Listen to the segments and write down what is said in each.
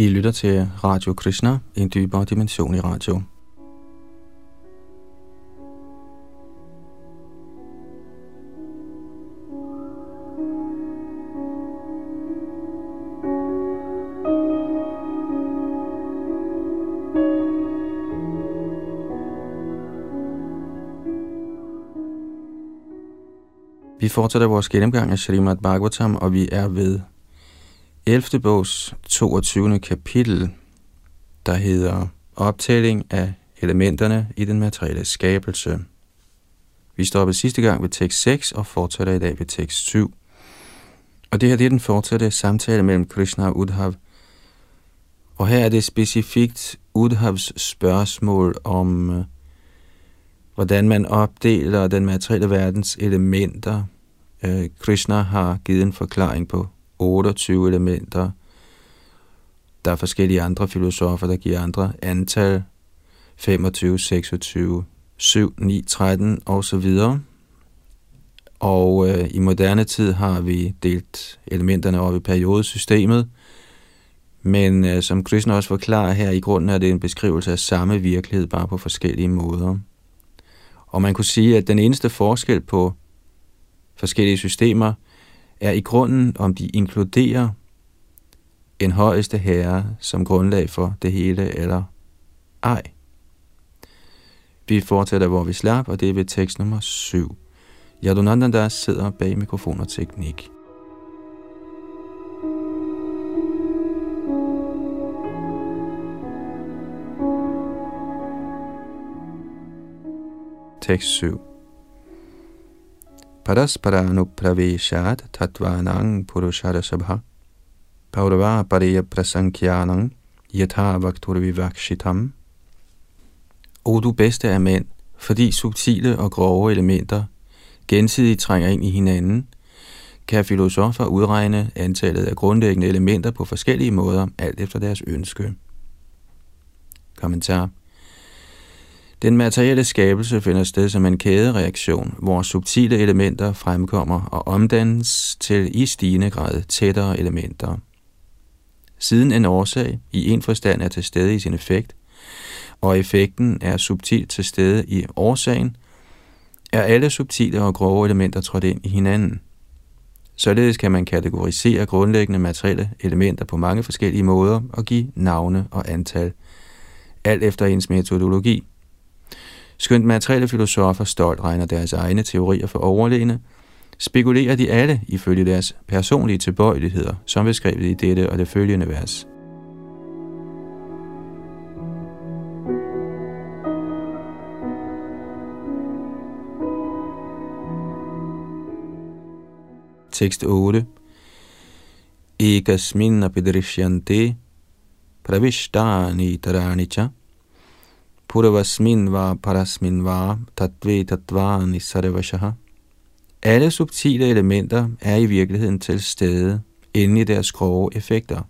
I lytter til Radio Krishna, en dybere dimension i radio. Vi fortsætter vores gennemgang af Srimad Bhagavatam, og vi er ved 11. bogs 22. kapitel, der hedder Optælling af elementerne i den materielle skabelse. Vi stoppede sidste gang ved tekst 6 og fortsætter i dag ved tekst 7. Og det her det er den fortsatte samtale mellem Krishna og Udhav. Og her er det specifikt Udhavs spørgsmål om, øh, hvordan man opdeler den materielle verdens elementer. Øh, Krishna har givet en forklaring på 28 elementer. Der er forskellige andre filosofer, der giver andre antal. 25, 26, 7, 9, 13 og så videre. Og øh, i moderne tid har vi delt elementerne op i periodesystemet. Men øh, som Krishna også forklarer her, i grunden er det en beskrivelse af samme virkelighed, bare på forskellige måder. Og man kunne sige, at den eneste forskel på forskellige systemer – er i grunden, om de inkluderer en højeste herre som grundlag for det hele, eller ej. Vi fortsætter, hvor vi slap, og det er ved tekst nummer 7. Yadunandandas sidder bag mikrofon og teknik. Tekst 7 Parasparaanupravishat tatvanang purusharasabha Paurava pareya prasankyanang yatha vaktur vivakshitam O du bedste af mænd, fordi subtile og grove elementer gensidigt trænger ind i hinanden, kan filosofer udregne antallet af grundlæggende elementer på forskellige måder, alt efter deres ønske. Kommentar den materielle skabelse finder sted som en kædereaktion, hvor subtile elementer fremkommer og omdannes til i stigende grad tættere elementer. Siden en årsag i en forstand er til stede i sin effekt, og effekten er subtilt til stede i årsagen, er alle subtile og grove elementer trådt ind i hinanden. Således kan man kategorisere grundlæggende materielle elementer på mange forskellige måder og give navne og antal, alt efter ens metodologi. Skønt materielle filosofer stolt regner deres egne teorier for overlegne, spekulerer de alle ifølge deres personlige tilbøjeligheder, som beskrevet i dette og det følgende vers. Tekst 8 Ekasmin apidrishyante pravishtani taranicha. Purvasmin var parasmin var tatve tatvani sarvashaha. Alle subtile elementer er i virkeligheden til stede inde i deres grove effekter.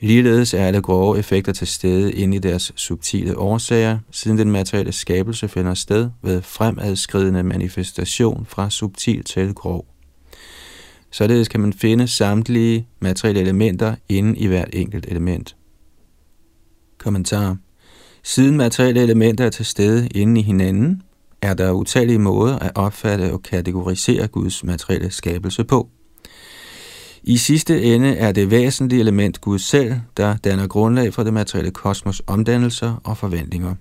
Ligeledes er alle grove effekter til stede inde i deres subtile årsager, siden den materielle skabelse finder sted ved fremadskridende manifestation fra subtil til grov. Således kan man finde samtlige materielle elementer inde i hvert enkelt element. Kommentar Siden materielle elementer er til stede inde i hinanden, er der utallige måder at opfatte og kategorisere Guds materielle skabelse på. I sidste ende er det væsentlige element Gud selv, der danner grundlag for det materielle kosmos omdannelser og forventninger.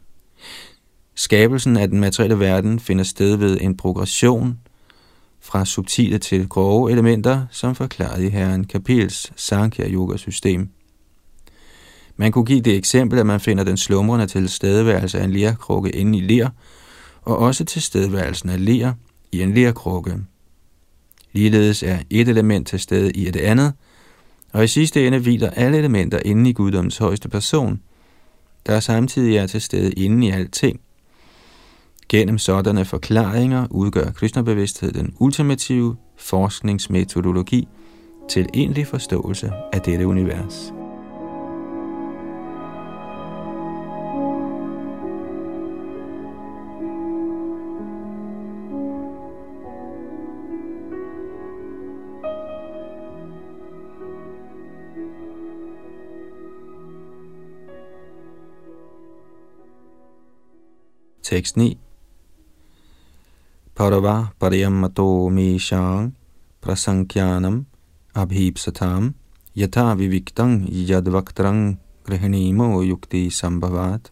Skabelsen af den materielle verden finder sted ved en progression fra subtile til grove elementer, som forklaret i Herren Kapils Sankhya Yoga system – man kunne give det eksempel, at man finder den slumrende tilstedeværelse af en lerkrukke inde i ler, og også tilstedeværelsen af ler i en lerkrukke. Ligeledes er et element til stede i et andet, og i sidste ende hviler alle elementer inde i guddommens højeste person, der samtidig er til stede inde i alting. Gennem sådanne forklaringer udgør Krishna-bevidsthed den ultimative forskningsmetodologi til egentlig forståelse af dette univers. Tekst 9. Parava pariyamato meshang prasankyanam abhipsatam yata viviktang yadvaktrang grihanimo yukti sambhavat.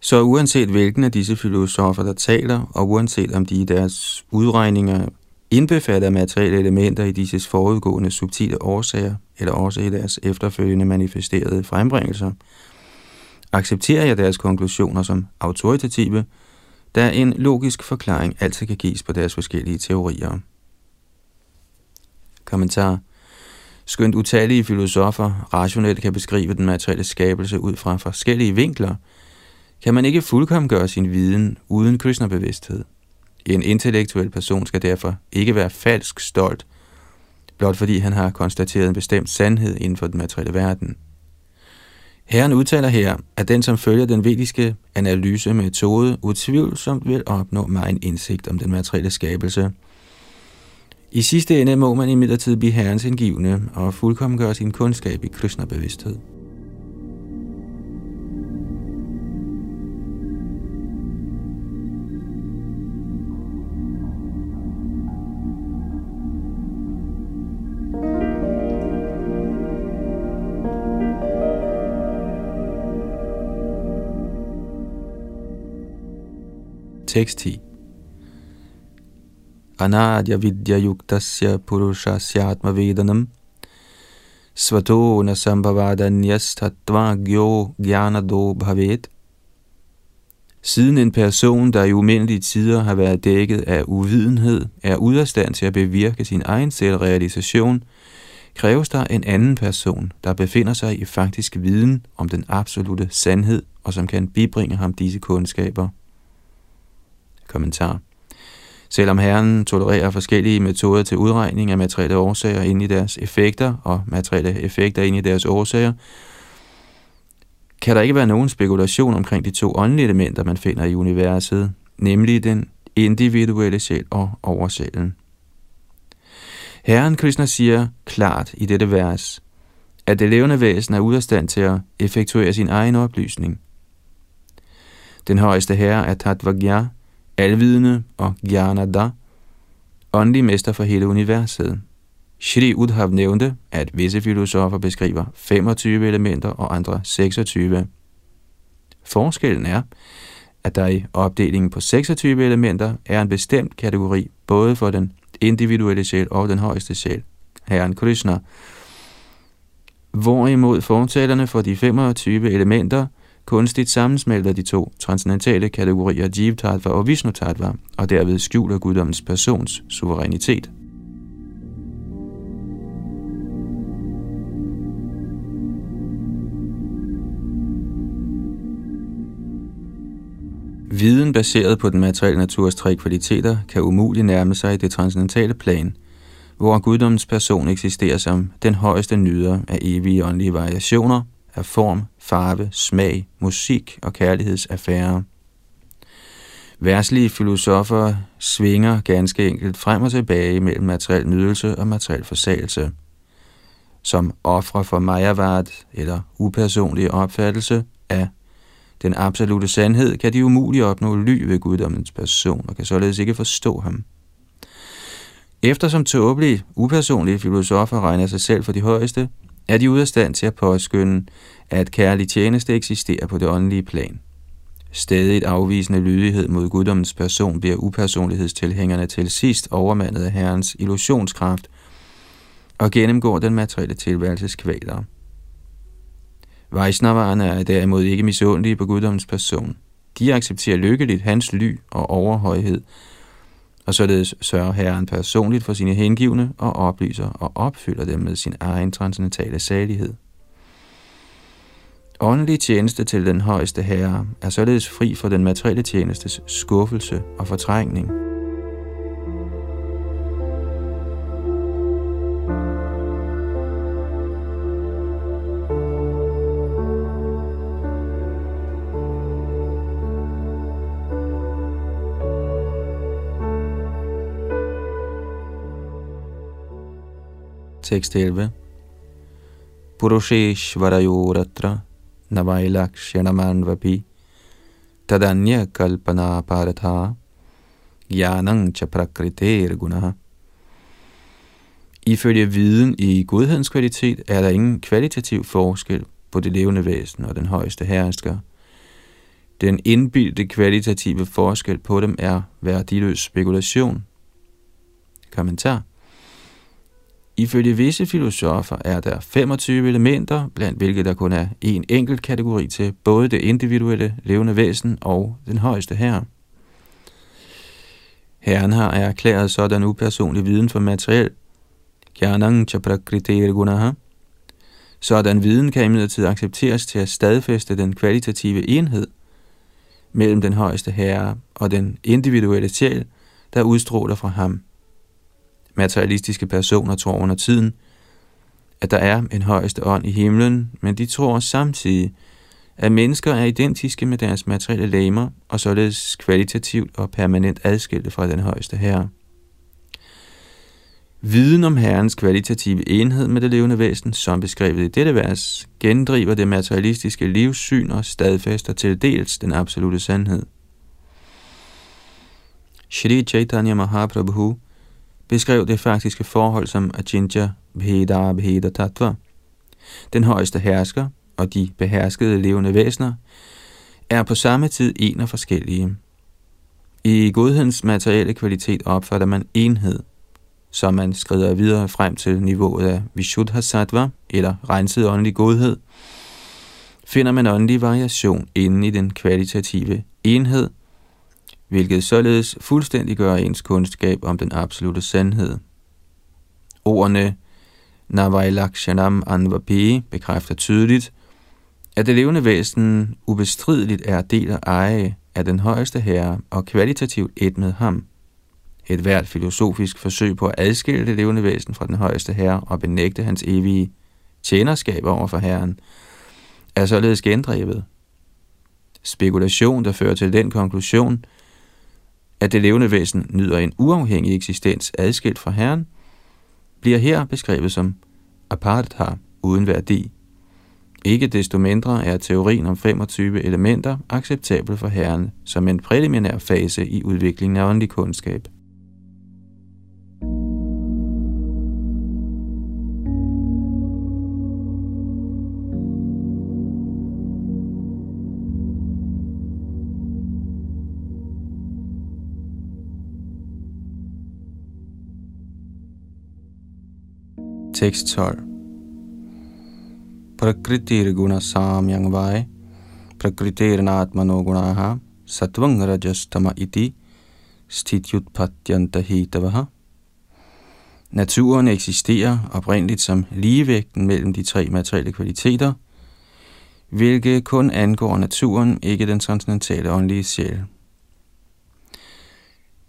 Så uanset hvilken af disse filosofer, der taler, og uanset om de i deres udregninger indbefatter materielle elementer i disses forudgående subtile årsager, eller også i deres efterfølgende manifesterede frembringelser, accepterer jeg deres konklusioner som autoritative, da en logisk forklaring altid kan gives på deres forskellige teorier. Kommentar Skønt utallige filosofer rationelt kan beskrive den materielle skabelse ud fra forskellige vinkler, kan man ikke fuldkommen gøre sin viden uden Krishna-bevidsthed. En intellektuel person skal derfor ikke være falsk stolt, blot fordi han har konstateret en bestemt sandhed inden for den materielle verden. Herren udtaler her, at den, som følger den vediske analysemetode, utvivlsomt vil opnå mig en indsigt om den materielle skabelse. I sidste ende må man imidlertid blive herrens indgivende og fuldkommen gøre sin kundskab i Krishna-bevidsthed. Tekst 10. Anadya vidya yuktasya purushasya vedanam svato na sambhavadanyas tattva gyo gyanado bhavet. Siden en person, der i umindelige tider har været dækket af uvidenhed, er ude af stand til at bevirke sin egen selvrealisation, kræves der en anden person, der befinder sig i faktisk viden om den absolute sandhed, og som kan bibringe ham disse kundskaber. Kommentar. Selvom Herren tolererer forskellige metoder til udregning af materielle årsager ind i deres effekter og materielle effekter ind i deres årsager, kan der ikke være nogen spekulation omkring de to åndelige elementer, man finder i universet, nemlig den individuelle sjæl og oversjælen. Herren Krishna siger klart i dette vers, at det levende væsen er ude af stand til at effektuere sin egen oplysning. Den højeste herre er Tatvagya, alvidende og Gyanada, åndelig mester for hele universet. Shri Udhav nævnte, at visse filosofer beskriver 25 elementer og andre 26. Forskellen er, at der i opdelingen på 26 elementer er en bestemt kategori, både for den individuelle sjæl og den højeste sjæl, Herren Krishna. Hvorimod fortalerne for de 25 elementer kunstigt sammensmelter de to transcendentale kategorier Jiv Tattva og Vishnu Tattva, og derved skjuler guddommens persons suverænitet. Viden baseret på den materielle naturs tre kvaliteter kan umuligt nærme sig det transcendentale plan, hvor guddommens person eksisterer som den højeste nyder af evige åndelige variationer af form, farve, smag, musik og kærlighedsaffærer. Værslige filosofer svinger ganske enkelt frem og tilbage mellem materiel nydelse og materiel forsagelse. Som ofre for majavart eller upersonlig opfattelse af den absolute sandhed, kan de umuligt opnå ly ved guddommens person og kan således ikke forstå ham. Eftersom tåbelige, upersonlige filosofer regner sig selv for de højeste, er de ude af stand til at påskynde, at kærlig tjeneste eksisterer på det åndelige plan. Stadigt afvisende lydighed mod guddommens person bliver upersonlighedstilhængerne til sidst overmandet af Herrens illusionskraft og gennemgår den materielle tilværelses kvaler. Vaisnavarerne er derimod ikke misundelige på guddommens person. De accepterer lykkeligt hans ly og overhøjhed, og således sørger Herren personligt for sine hengivne og oplyser og opfylder dem med sin egen transcendentale salighed. Åndelig tjeneste til den højeste herre er således fri for den materielle tjenestes skuffelse og fortrængning. Tekst 11. Purusheshvarayoratra navailakshanamanvapi tadanya kalpana paratha jnanang cha prakriter gunaha. Ifølge viden i godhedens kvalitet er der ingen kvalitativ forskel på det levende væsen og den højeste hersker. Den indbildte kvalitative forskel på dem er værdiløs spekulation. Kommentar Ifølge visse filosofer er der 25 elementer, blandt hvilke der kun er en enkelt kategori til både det individuelle levende væsen og den højeste herre. Herren har erklæret sådan upersonlig viden for materiel. Gyanang chaprakriter gunaha. Sådan viden kan imidlertid accepteres til at stadfæste den kvalitative enhed mellem den højeste herre og den individuelle sjæl, der udstråler fra ham. Materialistiske personer tror under tiden, at der er en højeste ånd i himlen, men de tror samtidig, at mennesker er identiske med deres materielle lemmer og således kvalitativt og permanent adskilte fra den højeste herre. Viden om Herrens kvalitative enhed med det levende væsen, som beskrevet i dette vers, gendriver det materialistiske livssyn og stadfæster til dels den absolute sandhed. Shri Chaitanya Mahaprabhu beskrev det faktiske forhold som Ajinja Bheda Bheda Tattva. Den højeste hersker og de beherskede levende væsener er på samme tid en og forskellige. I godhedens materielle kvalitet opfatter man enhed, så man skrider videre frem til niveauet af Vishuddha Sattva, eller renset åndelig godhed, finder man åndelig variation inden i den kvalitative enhed, hvilket således fuldstændig gør ens kundskab om den absolute sandhed. Ordene Navailakshanam Anvapi bekræfter tydeligt, at det levende væsen ubestrideligt er del og eje af den højeste herre og kvalitativt et med ham. Et hvert filosofisk forsøg på at adskille det levende væsen fra den højeste herre og benægte hans evige tjenerskab over for herren, er således gendrevet. Spekulation, der fører til den konklusion, at det levende væsen nyder en uafhængig eksistens adskilt fra herren, bliver her beskrevet som apartheid uden værdi. Ikke desto mindre er teorien om 25 elementer acceptabel for herren som en præliminær fase i udviklingen af åndelig kundskab. Tekst 12 Prakritir guna samyang vai Prakritir natmano gunaha Satvang rajastama iti Stitjutpatyanta hetavaha. Naturen eksisterer oprindeligt som ligevægten mellem de tre materielle kvaliteter, hvilket kun angår naturen, ikke den transcendentale åndelige sjæl.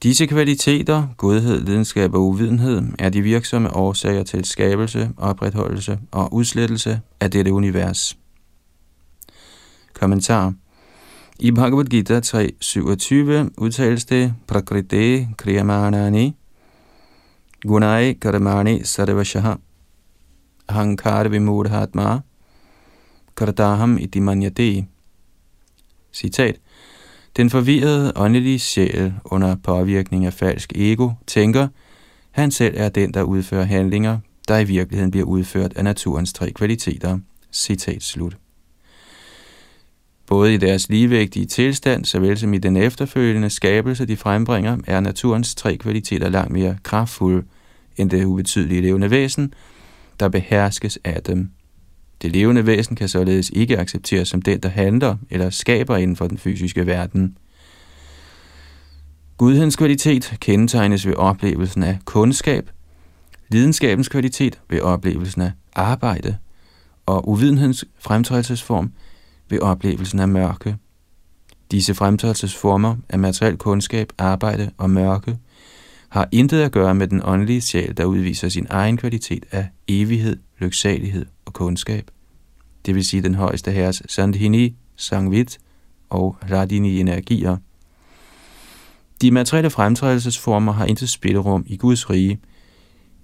Disse kvaliteter, godhed, lidenskab og uvidenhed, er de virksomme årsager til skabelse, opretholdelse og udslettelse af dette univers. Kommentar. I Bhagavad Gita 3.27 udtales det Prakriti Kriyamanani Gunai Karamani Sarvashaha Hankar Vimodhatma Kartaham Iti Manyate. Citat den forvirrede åndelige sjæl under påvirkning af falsk ego tænker, han selv er den, der udfører handlinger, der i virkeligheden bliver udført af naturens tre kvaliteter. Citat slut. Både i deres ligevægtige tilstand, såvel som i den efterfølgende skabelse, de frembringer, er naturens tre kvaliteter langt mere kraftfulde end det ubetydelige levende væsen, der beherskes af dem. Det levende væsen kan således ikke accepteres som den, der handler eller skaber inden for den fysiske verden. Gudhedens kvalitet kendetegnes ved oplevelsen af kundskab, lidenskabens kvalitet ved oplevelsen af arbejde, og uvidenhedens fremtrædelsesform ved oplevelsen af mørke. Disse fremtrædelsesformer af materiel kundskab, arbejde og mørke har intet at gøre med den åndelige sjæl, der udviser sin egen kvalitet af evighed, lyksalighed og kundskab. Det vil sige den højeste herres Sandhini, Sangvit og Radini energier. De materielle fremtrædelsesformer har intet spillerum i Guds rige,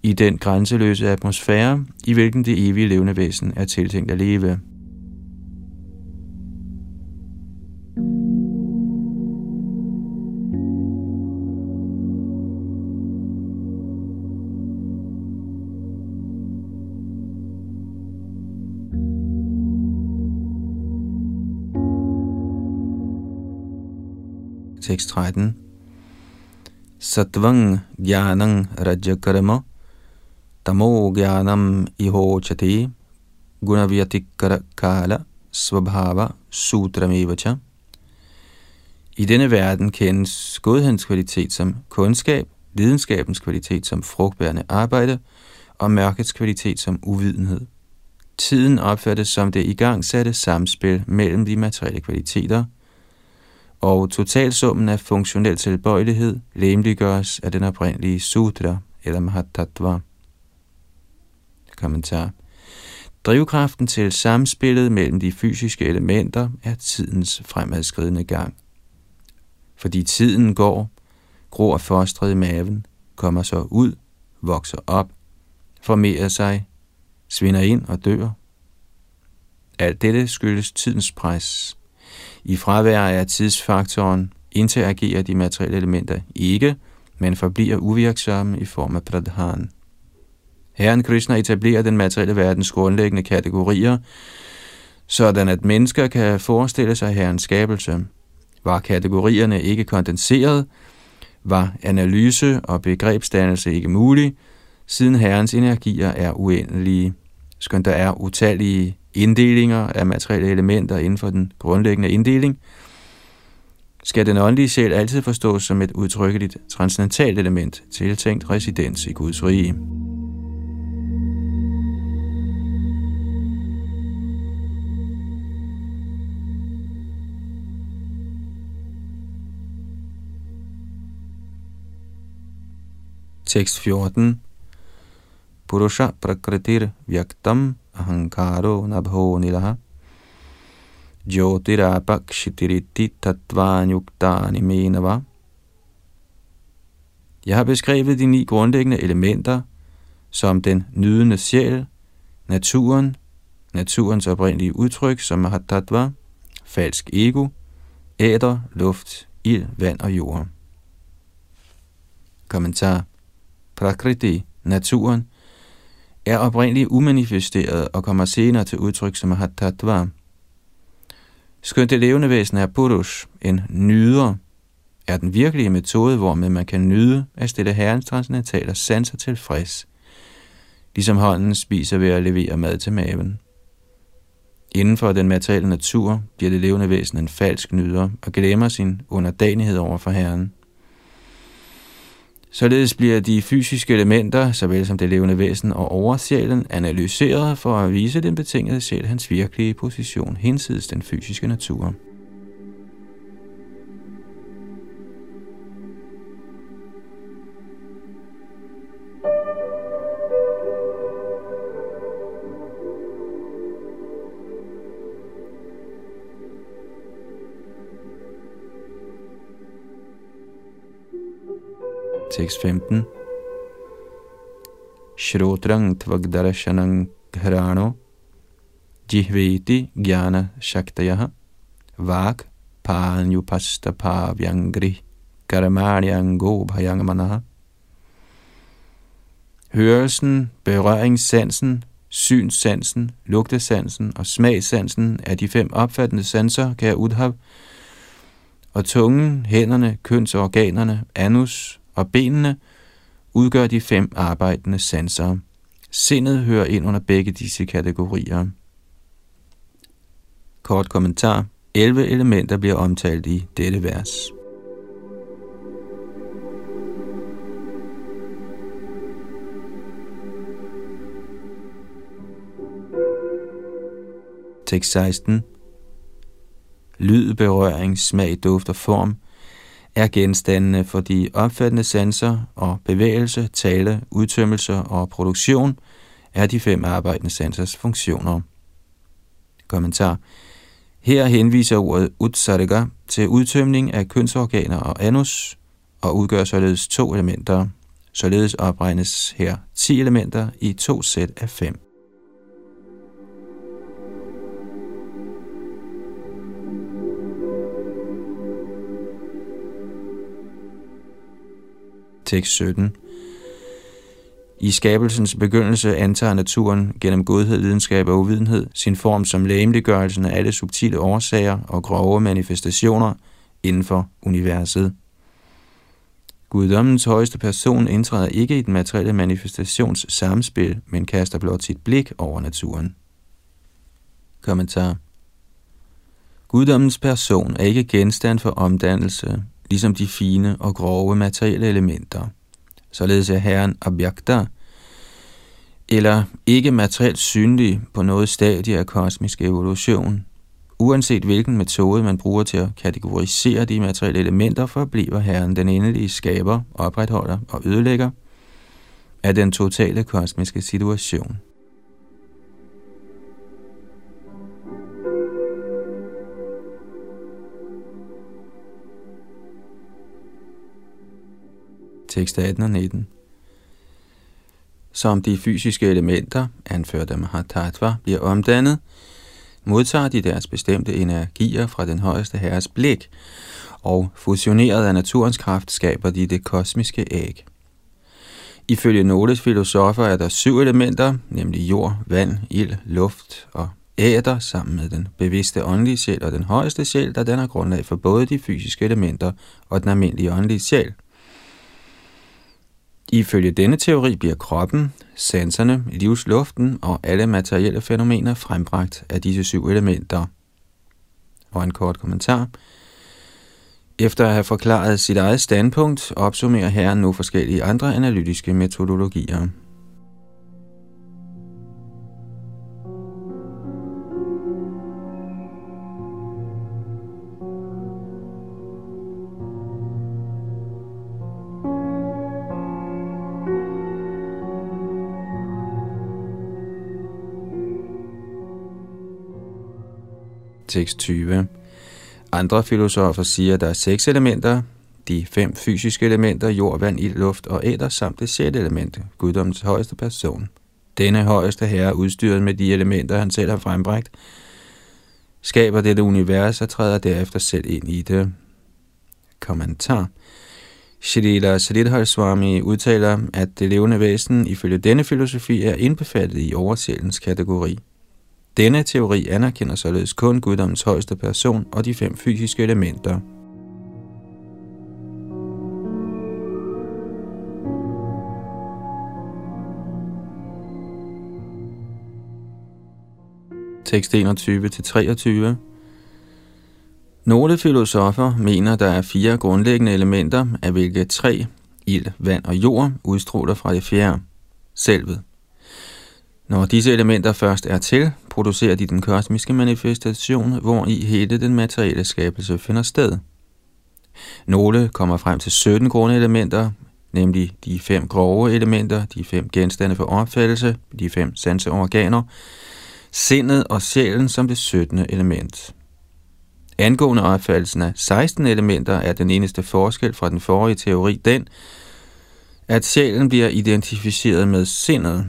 i den grænseløse atmosfære, i hvilken det evige levende væsen er tiltænkt at leve. Tekst 13. Satvang Gyanang rajakarma tamo Gyanam Ihochati gunavyatikara kala svabhava Sutramivacha. I denne verden kendes godhedens kvalitet som kundskab, videnskabens kvalitet som frugtbærende arbejde og mørkets kvalitet som uvidenhed. Tiden opfattes som det igangsatte samspil mellem de materielle kvaliteter, og totalsummen af funktionel tilbøjelighed lemliggøres af den oprindelige sutra eller mahatattva. Kommentar. Drivkraften til samspillet mellem de fysiske elementer er tidens fremadskridende gang. Fordi tiden går, gror fostret i maven, kommer så ud, vokser op, formerer sig, svinder ind og dør. Alt dette skyldes tidens pres. I fravær af tidsfaktoren interagerer de materielle elementer ikke, men forbliver uvirksomme i form af pradhan. Herren Krishna etablerer den materielle verdens grundlæggende kategorier, sådan at mennesker kan forestille sig herrens skabelse. Var kategorierne ikke kondenseret, var analyse og begrebsdannelse ikke mulig, siden herrens energier er uendelige. Skønt der er utallige inddelinger af materielle elementer inden for den grundlæggende inddeling, skal den åndelige sjæl altid forstås som et udtrykkeligt transcendentalt element, tiltænkt residens i Guds rige. Tekst 14 Purusha prakritir vyaktam ahankaro nabho nilaha Jyotirapakshitiritti tatvanyuktani menava. Jeg har beskrevet de ni grundlæggende elementer som den nydende sjæl, naturen, naturens oprindelige udtryk som Mahatattva, falsk ego, æder, luft, ild, vand og jord. Kommentar. Prakriti, naturen, er oprindeligt umanifesteret og kommer senere til udtryk som Hattatva. Skønt det levende væsen er Purush, en nyder, er den virkelige metode, hvormed man kan nyde at stille herrens transcendentale sanser tilfreds, ligesom hånden spiser ved at levere mad til maven. Inden for den materielle natur bliver det levende væsen en falsk nyder og glemmer sin underdanighed over for herren. Således bliver de fysiske elementer, såvel som det levende væsen og oversjælen, analyseret for at vise den betingede sjæl hans virkelige position hinsides den fysiske natur. Tekst 15. Shrotrang tvagdarashanang hrano jihveti jnana shaktayaha vak panyupastapavyangrih karamaniango bhayangamanaha. Hørelsen, berøringssansen, synssansen, lugtesansen og smagssansen er de fem opfattende sanser, kan udhav, og tungen, hænderne, kønsorganerne, anus, og benene udgør de fem arbejdende sanser. Sindet hører ind under begge disse kategorier. Kort kommentar. 11 elementer bliver omtalt i dette vers. Tekst 16. Lyd, berøring, smag, duft og form er genstandene for de opfattende sanser og bevægelse, tale, udtømmelse og produktion er de fem arbejdende sansers funktioner. Kommentar. Her henviser ordet utsarga til udtømning af kønsorganer og anus, og udgør således to elementer. Således opregnes her 10 elementer i to sæt af fem. Tekst 17. I skabelsens begyndelse antager naturen gennem godhed, videnskab og uvidenhed sin form som lægemliggørelsen af alle subtile årsager og grove manifestationer inden for universet. Guddommens højeste person indtræder ikke i den materielle manifestations samspil, men kaster blot sit blik over naturen. Kommentar Guddommens person er ikke genstand for omdannelse, ligesom de fine og grove materielle elementer. Således er Herren objekter, eller ikke materielt synlig på noget stadie af kosmisk evolution. Uanset hvilken metode man bruger til at kategorisere de materielle elementer, forbliver Herren den endelige skaber, opretholder og ødelægger af den totale kosmiske situation. Tekst 18 og 19 Som de fysiske elementer, anført af Mahatattva, bliver omdannet, modtager de deres bestemte energier fra den højeste herres blik, og fusioneret af naturens kraft skaber de det kosmiske æg. Ifølge Noles filosofer er der syv elementer, nemlig jord, vand, ild, luft og æder sammen med den bevidste åndelige sjæl og den højeste sjæl, der danner grundlag for både de fysiske elementer og den almindelige åndelige sjæl. Ifølge denne teori bliver kroppen, sanserne, livsluften og alle materielle fænomener frembragt af disse syv elementer. Og en kort kommentar. Efter at have forklaret sit eget standpunkt, opsummerer herren nu forskellige andre analytiske metodologier. Tekst 20. Andre filosofer siger, at der er seks elementer, de fem fysiske elementer, jord, vand, ild, luft og æder, samt det sjette element, guddommens højeste person. Denne højeste herre, udstyret med de elementer, han selv har frembragt, skaber dette univers og træder derefter selv ind i det. Kommentar. Shrila Sridhar Swami udtaler, at det levende væsen ifølge denne filosofi er indbefattet i oversjælens kategori. Denne teori anerkender således kun guddommens højeste person og de fem fysiske elementer. Tekst 21-23 Nogle filosofer mener, der er fire grundlæggende elementer, af hvilke tre, ild, vand og jord, udstråler fra det fjerde, selvet. Når disse elementer først er til, producerer de den kosmiske manifestation, hvor i hele den materielle skabelse finder sted. Nogle kommer frem til 17 grundelementer, nemlig de fem grove elementer, de fem genstande for opfattelse, de fem sanseorganer, sindet og sjælen som det 17. element. Angående opfattelsen af 16 elementer er den eneste forskel fra den forrige teori den, at sjælen bliver identificeret med sindet,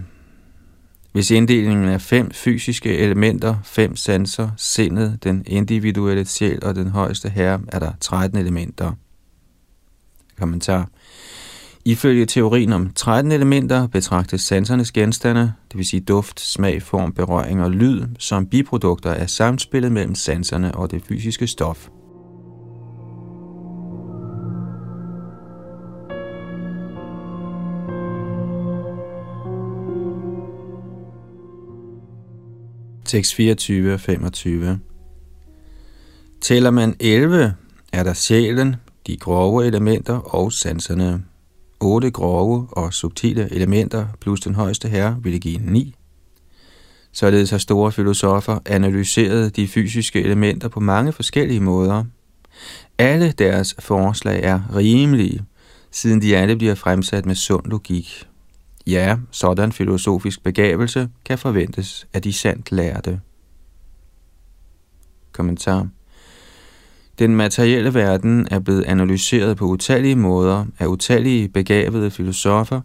hvis inddelingen er fem fysiske elementer, fem sanser, sindet, den individuelle sjæl og den højeste herre, er der 13 elementer. Kommentar. Ifølge teorien om 13 elementer betragtes sansernes genstande, det vil sige duft, smag, form, berøring og lyd, som biprodukter af samspillet mellem sanserne og det fysiske stof. Tekst 24 og 25. Tæller man 11, er der sjælen, de grove elementer og sanserne. 8 grove og subtile elementer plus den højeste herre ville give 9. Således har store filosofer analyseret de fysiske elementer på mange forskellige måder. Alle deres forslag er rimelige, siden de alle bliver fremsat med sund logik. Ja, sådan filosofisk begavelse kan forventes af de sandt lærte. Kommentar Den materielle verden er blevet analyseret på utallige måder af utallige begavede filosofer,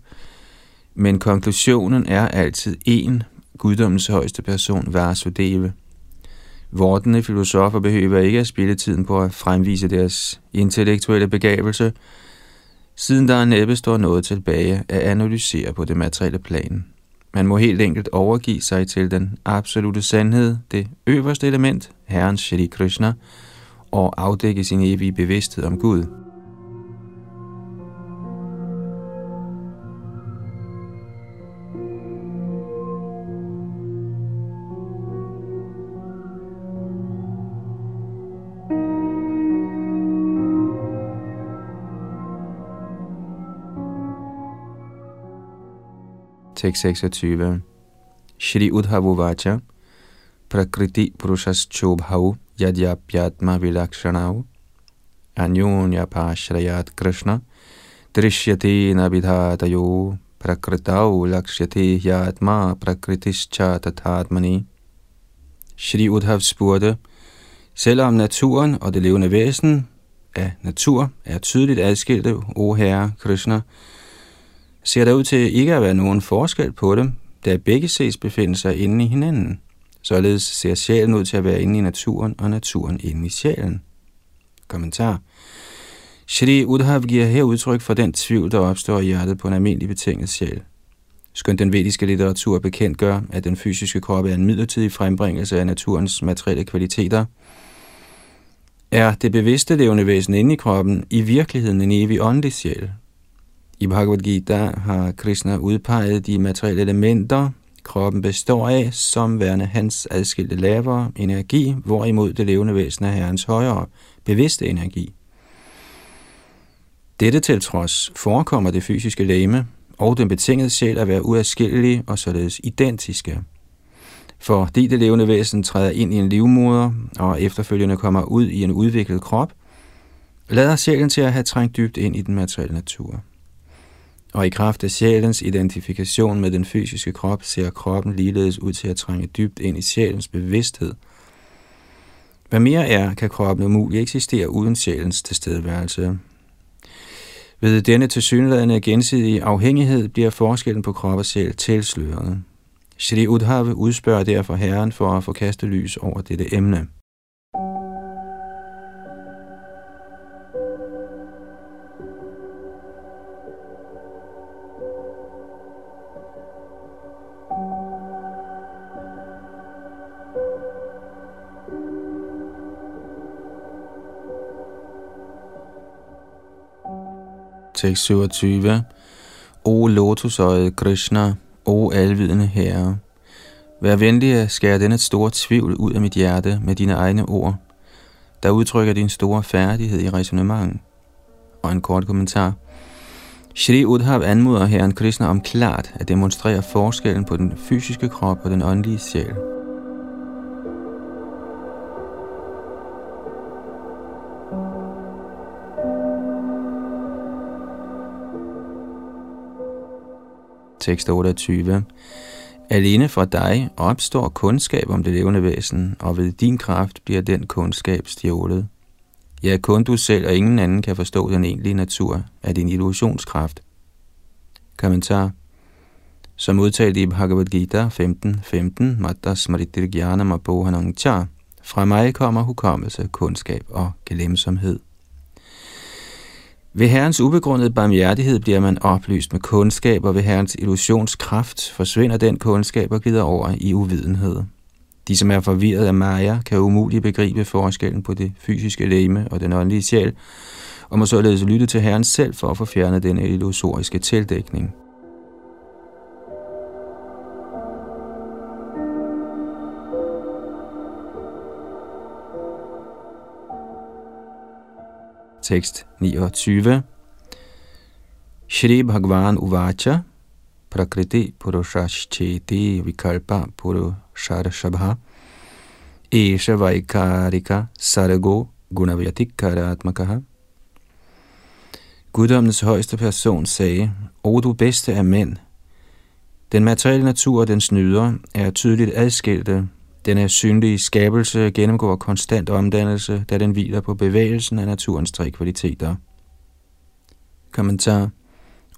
men konklusionen er altid én, guddommens højeste person, Vasudeva. Vortende filosofer behøver ikke at spille tiden på at fremvise deres intellektuelle begavelse, siden der næppe står noget tilbage at analysere på det materielle plan. Man må helt enkelt overgive sig til den absolute sandhed, det øverste element, Herren Shri Krishna, og afdække sin evige bevidsthed om Gud. Tekst 26. Shri Udhavuvacha Prakriti Purushas Chobhau Yadyapyatma Vilakshanau Anyonya Pashrayat Krishna Drishyati Nabidhatayo Prakritau Lakshyati Yatma Prakritischa Tathatmani Shri Udhav spurgte, selvom naturen og det levende væsen af natur er tydeligt adskilte, o Herre Krishna, ser der ud til ikke at være nogen forskel på dem, da begge ses befinde sig inde i hinanden. Således ser sjælen ud til at være inde i naturen, og naturen inde i sjælen. Kommentar. Shri Udhav giver her udtryk for den tvivl, der opstår i hjertet på en almindelig betinget sjæl. Skønt den vediske litteratur bekendt gør, at den fysiske krop er en midlertidig frembringelse af naturens materielle kvaliteter, er det bevidste levende væsen inde i kroppen i virkeligheden en evig åndelig sjæl, i Bhagavad Gita har Krishna udpeget de materielle elementer, kroppen består af, som værende hans adskilte lavere energi, hvorimod det levende væsen er herrens højere bevidste energi. Dette til trods forekommer det fysiske læme og den betingede sjæl at være uadskillelige og således identiske. Fordi det levende væsen træder ind i en livmoder og efterfølgende kommer ud i en udviklet krop, lader sjælen til at have trængt dybt ind i den materielle natur og i kraft af sjælens identifikation med den fysiske krop ser kroppen ligeledes ud til at trænge dybt ind i sjælens bevidsthed. Hvad mere er, kan kroppen umuligt eksistere uden sjælens tilstedeværelse. Ved denne tilsyneladende gensidige afhængighed bliver forskellen på krop og sjæl tilsløret. Shri Udhav udspørger derfor Herren for at få kastet lys over dette emne. Tekst 27. O lotusøjet Krishna, o alvidende Herre, vær venlig at skære denne store tvivl ud af mit hjerte med dine egne ord, der udtrykker din store færdighed i resonemang. Og en kort kommentar. Shri Udhav anmoder Herren Krishna om klart at demonstrere forskellen på den fysiske krop og den åndelige sjæl. Tekst 28. Alene fra dig opstår kundskab om det levende væsen, og ved din kraft bliver den kundskab stjålet. Ja, kun du selv og ingen anden kan forstå den egentlige natur af din illusionskraft. Kommentar Som udtalt i Bhagavad Gita 15.15, 15, Matta Smritir Abohanang Cha, fra mig kommer hukommelse, kundskab og glemsomhed. Ved Herrens ubegrundede barmhjertighed bliver man oplyst med kundskab, og ved Herrens illusionskraft forsvinder den kundskab og glider over i uvidenhed. De, som er forvirret af Maya, kan umuligt begribe forskellen på det fysiske leme og den åndelige sjæl, og må således lytte til Herren selv for at få fjernet denne illusoriske tildækning. Tekst 29. Shri Bhagwan Uvacha Prakriti Purushashcheti Vikalpa Purusharshabha Esha Vaikarika Sargo Gunavyatikaratmakaha Guddommens højeste person sagde, O du bedste af mænd, den materielle natur og dens nyder er tydeligt adskilte denne synlige skabelse gennemgår konstant omdannelse, da den hviler på bevægelsen af naturens tre kvaliteter. Kommentar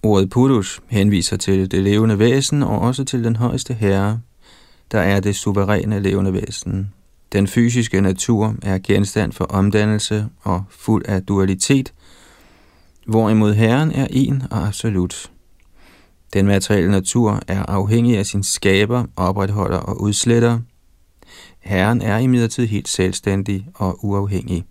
Ordet Purus henviser til det levende væsen og også til den højeste herre, der er det suveræne levende væsen. Den fysiske natur er genstand for omdannelse og fuld af dualitet, hvorimod Herren er en og absolut. Den materielle natur er afhængig af sin skaber, opretholder og udsletter, Herren er imidlertid helt selvstændig og uafhængig.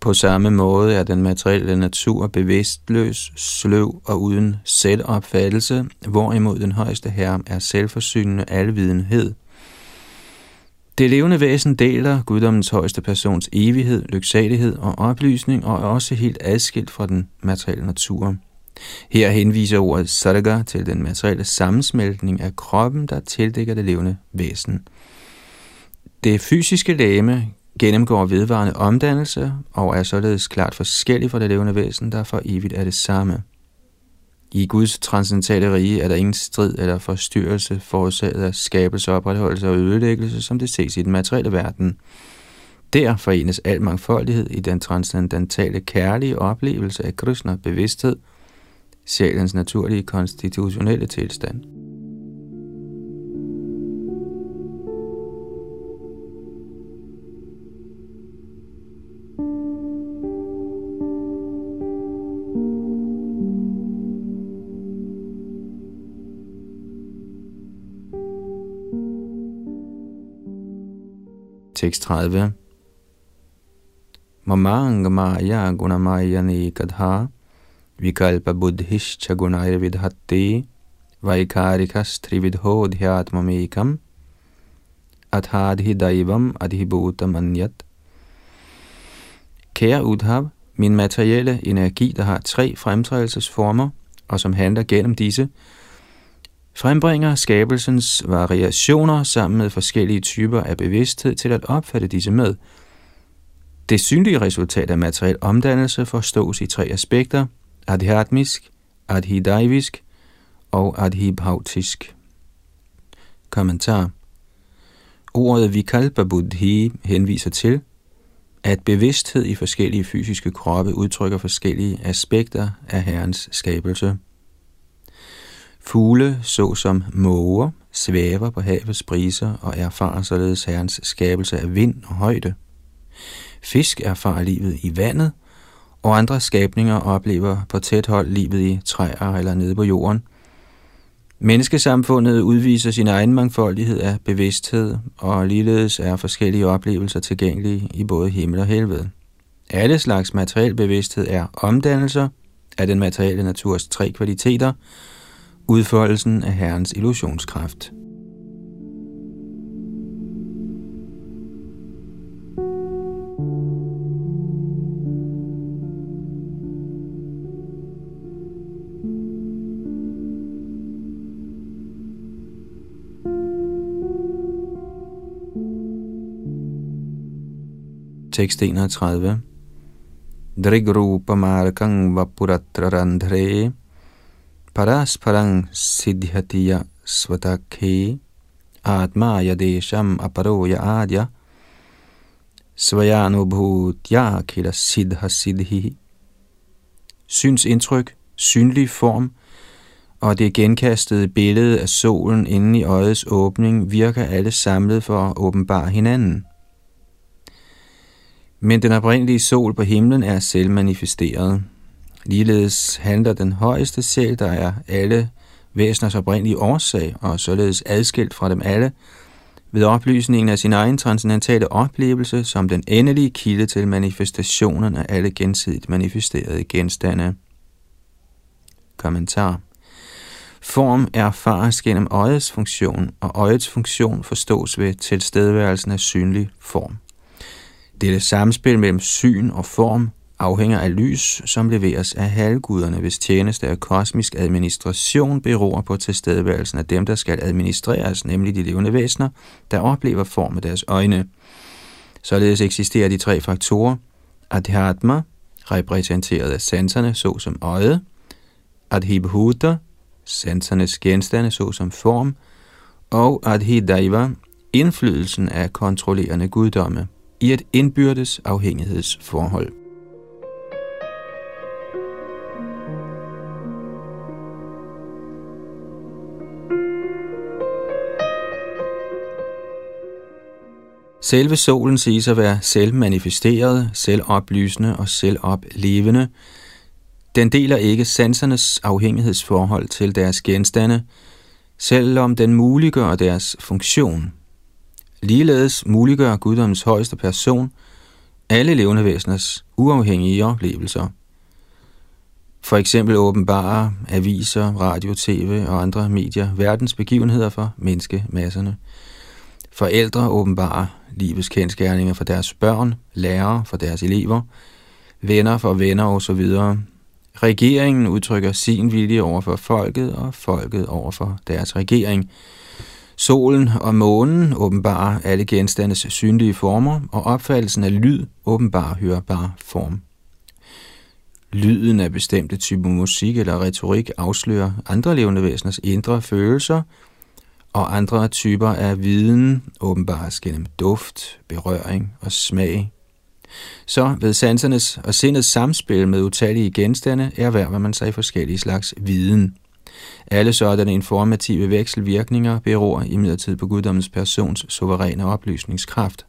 På samme måde er den materielle natur bevidstløs, sløv og uden selvopfattelse, hvorimod den højeste herre er selvforsynende alvidenhed. Det levende væsen deler guddommens højeste persons evighed, lyksalighed og oplysning og er også helt adskilt fra den materielle natur. Her henviser ordet sarga til den materielle sammensmeltning af kroppen, der tildækker det levende væsen. Det fysiske læme gennemgår vedvarende omdannelse og er således klart forskellig fra det levende væsen, der for evigt er det samme. I Guds transcendentale rige er der ingen strid eller forstyrrelse forårsaget af skabelse, opretholdelse og ødelæggelse, som det ses i den materielle verden. Der forenes al mangfoldighed i den transcendentale kærlige oplevelse af Krishna bevidsthed, sjælens naturlige konstitutionelle tilstand. Tekst 30. Mamang maya gunamaya nikadha vikalpa buddhischa gunair vidhatti vaikarikas trividho dhyatmamekam athadhi daivam adhibhutam anyat. Kære Udhav, min materielle energi, der har tre fremtrædelsesformer, og som handler gennem disse, frembringer skabelsens variationer sammen med forskellige typer af bevidsthed til at opfatte disse med. Det synlige resultat af materiel omdannelse forstås i tre aspekter, adhyatmisk, adhidaivisk og adhibhautisk. Kommentar Ordet Vikalpa Buddhi henviser til, at bevidsthed i forskellige fysiske kroppe udtrykker forskellige aspekter af Herrens skabelse. Fugle, såsom måger, svæver på havets briser og erfarer således herrens skabelse af vind og højde. Fisk erfarer livet i vandet, og andre skabninger oplever på tæt hold livet i træer eller nede på jorden. Menneskesamfundet udviser sin egen mangfoldighed af bevidsthed, og ligeledes er forskellige oplevelser tilgængelige i både himmel og helvede. Alle slags materiel bevidsthed er omdannelser af den materielle naturs tre kvaliteter – udfoldelsen af Herrens illusionskraft. Tekst 31 Drigrupa markang vapuratra randhre parasparang siddhatiya svatakhe atma yadesham aparoya adya svayanubhutya kila siddha siddhi. Syns indtryk, synlig form og det genkastede billede af solen inde i øjets åbning virker alle samlet for at åbenbare hinanden. Men den oprindelige sol på himlen er selvmanifesteret. Ligeledes handler den højeste sjæl, der er alle væseners oprindelige årsag, og således adskilt fra dem alle, ved oplysningen af sin egen transcendentale oplevelse som den endelige kilde til manifestationen af alle gensidigt manifesterede genstande. Kommentar Form erfares gennem øjets funktion, og øjets funktion forstås ved tilstedeværelsen af synlig form. Dette samspil mellem syn og form afhænger af lys, som leveres af halvguderne, hvis tjeneste af kosmisk administration beror på tilstedeværelsen af dem, der skal administreres, nemlig de levende væsener, der oplever form med deres øjne. Således eksisterer de tre faktorer. Adhyatma, repræsenteret af sanserne, såsom øjet. Adhibhuta, sansernes genstande, såsom form. Og Adhidaiva, indflydelsen af kontrollerende guddomme i et indbyrdes afhængighedsforhold. Selve solen siges at være selvmanifesteret, selvoplysende og selvoplevende. Den deler ikke sansernes afhængighedsforhold til deres genstande, selvom den muliggør deres funktion. Ligeledes muliggør guddommens højeste person alle levende væseners uafhængige oplevelser. For eksempel åbenbare aviser, radio, tv og andre medier verdens begivenheder for menneskemasserne. Forældre åbenbarer livets kendskærninger for deres børn, lærere for deres elever, venner for venner osv. Regeringen udtrykker sin vilje over for folket, og folket over for deres regering. Solen og månen åbenbarer alle genstandes synlige former, og opfattelsen af lyd åbenbarer hørbar form. Lyden af bestemte typer musik eller retorik afslører andre levende væseners indre følelser, og andre typer af viden åbenbares gennem duft, berøring og smag. Så ved sansernes og sindets samspil med utallige genstande erhverver man sig forskellige slags viden. Alle sådanne informative vekselvirkninger beror imidlertid på guddommens persons suveræne oplysningskraft.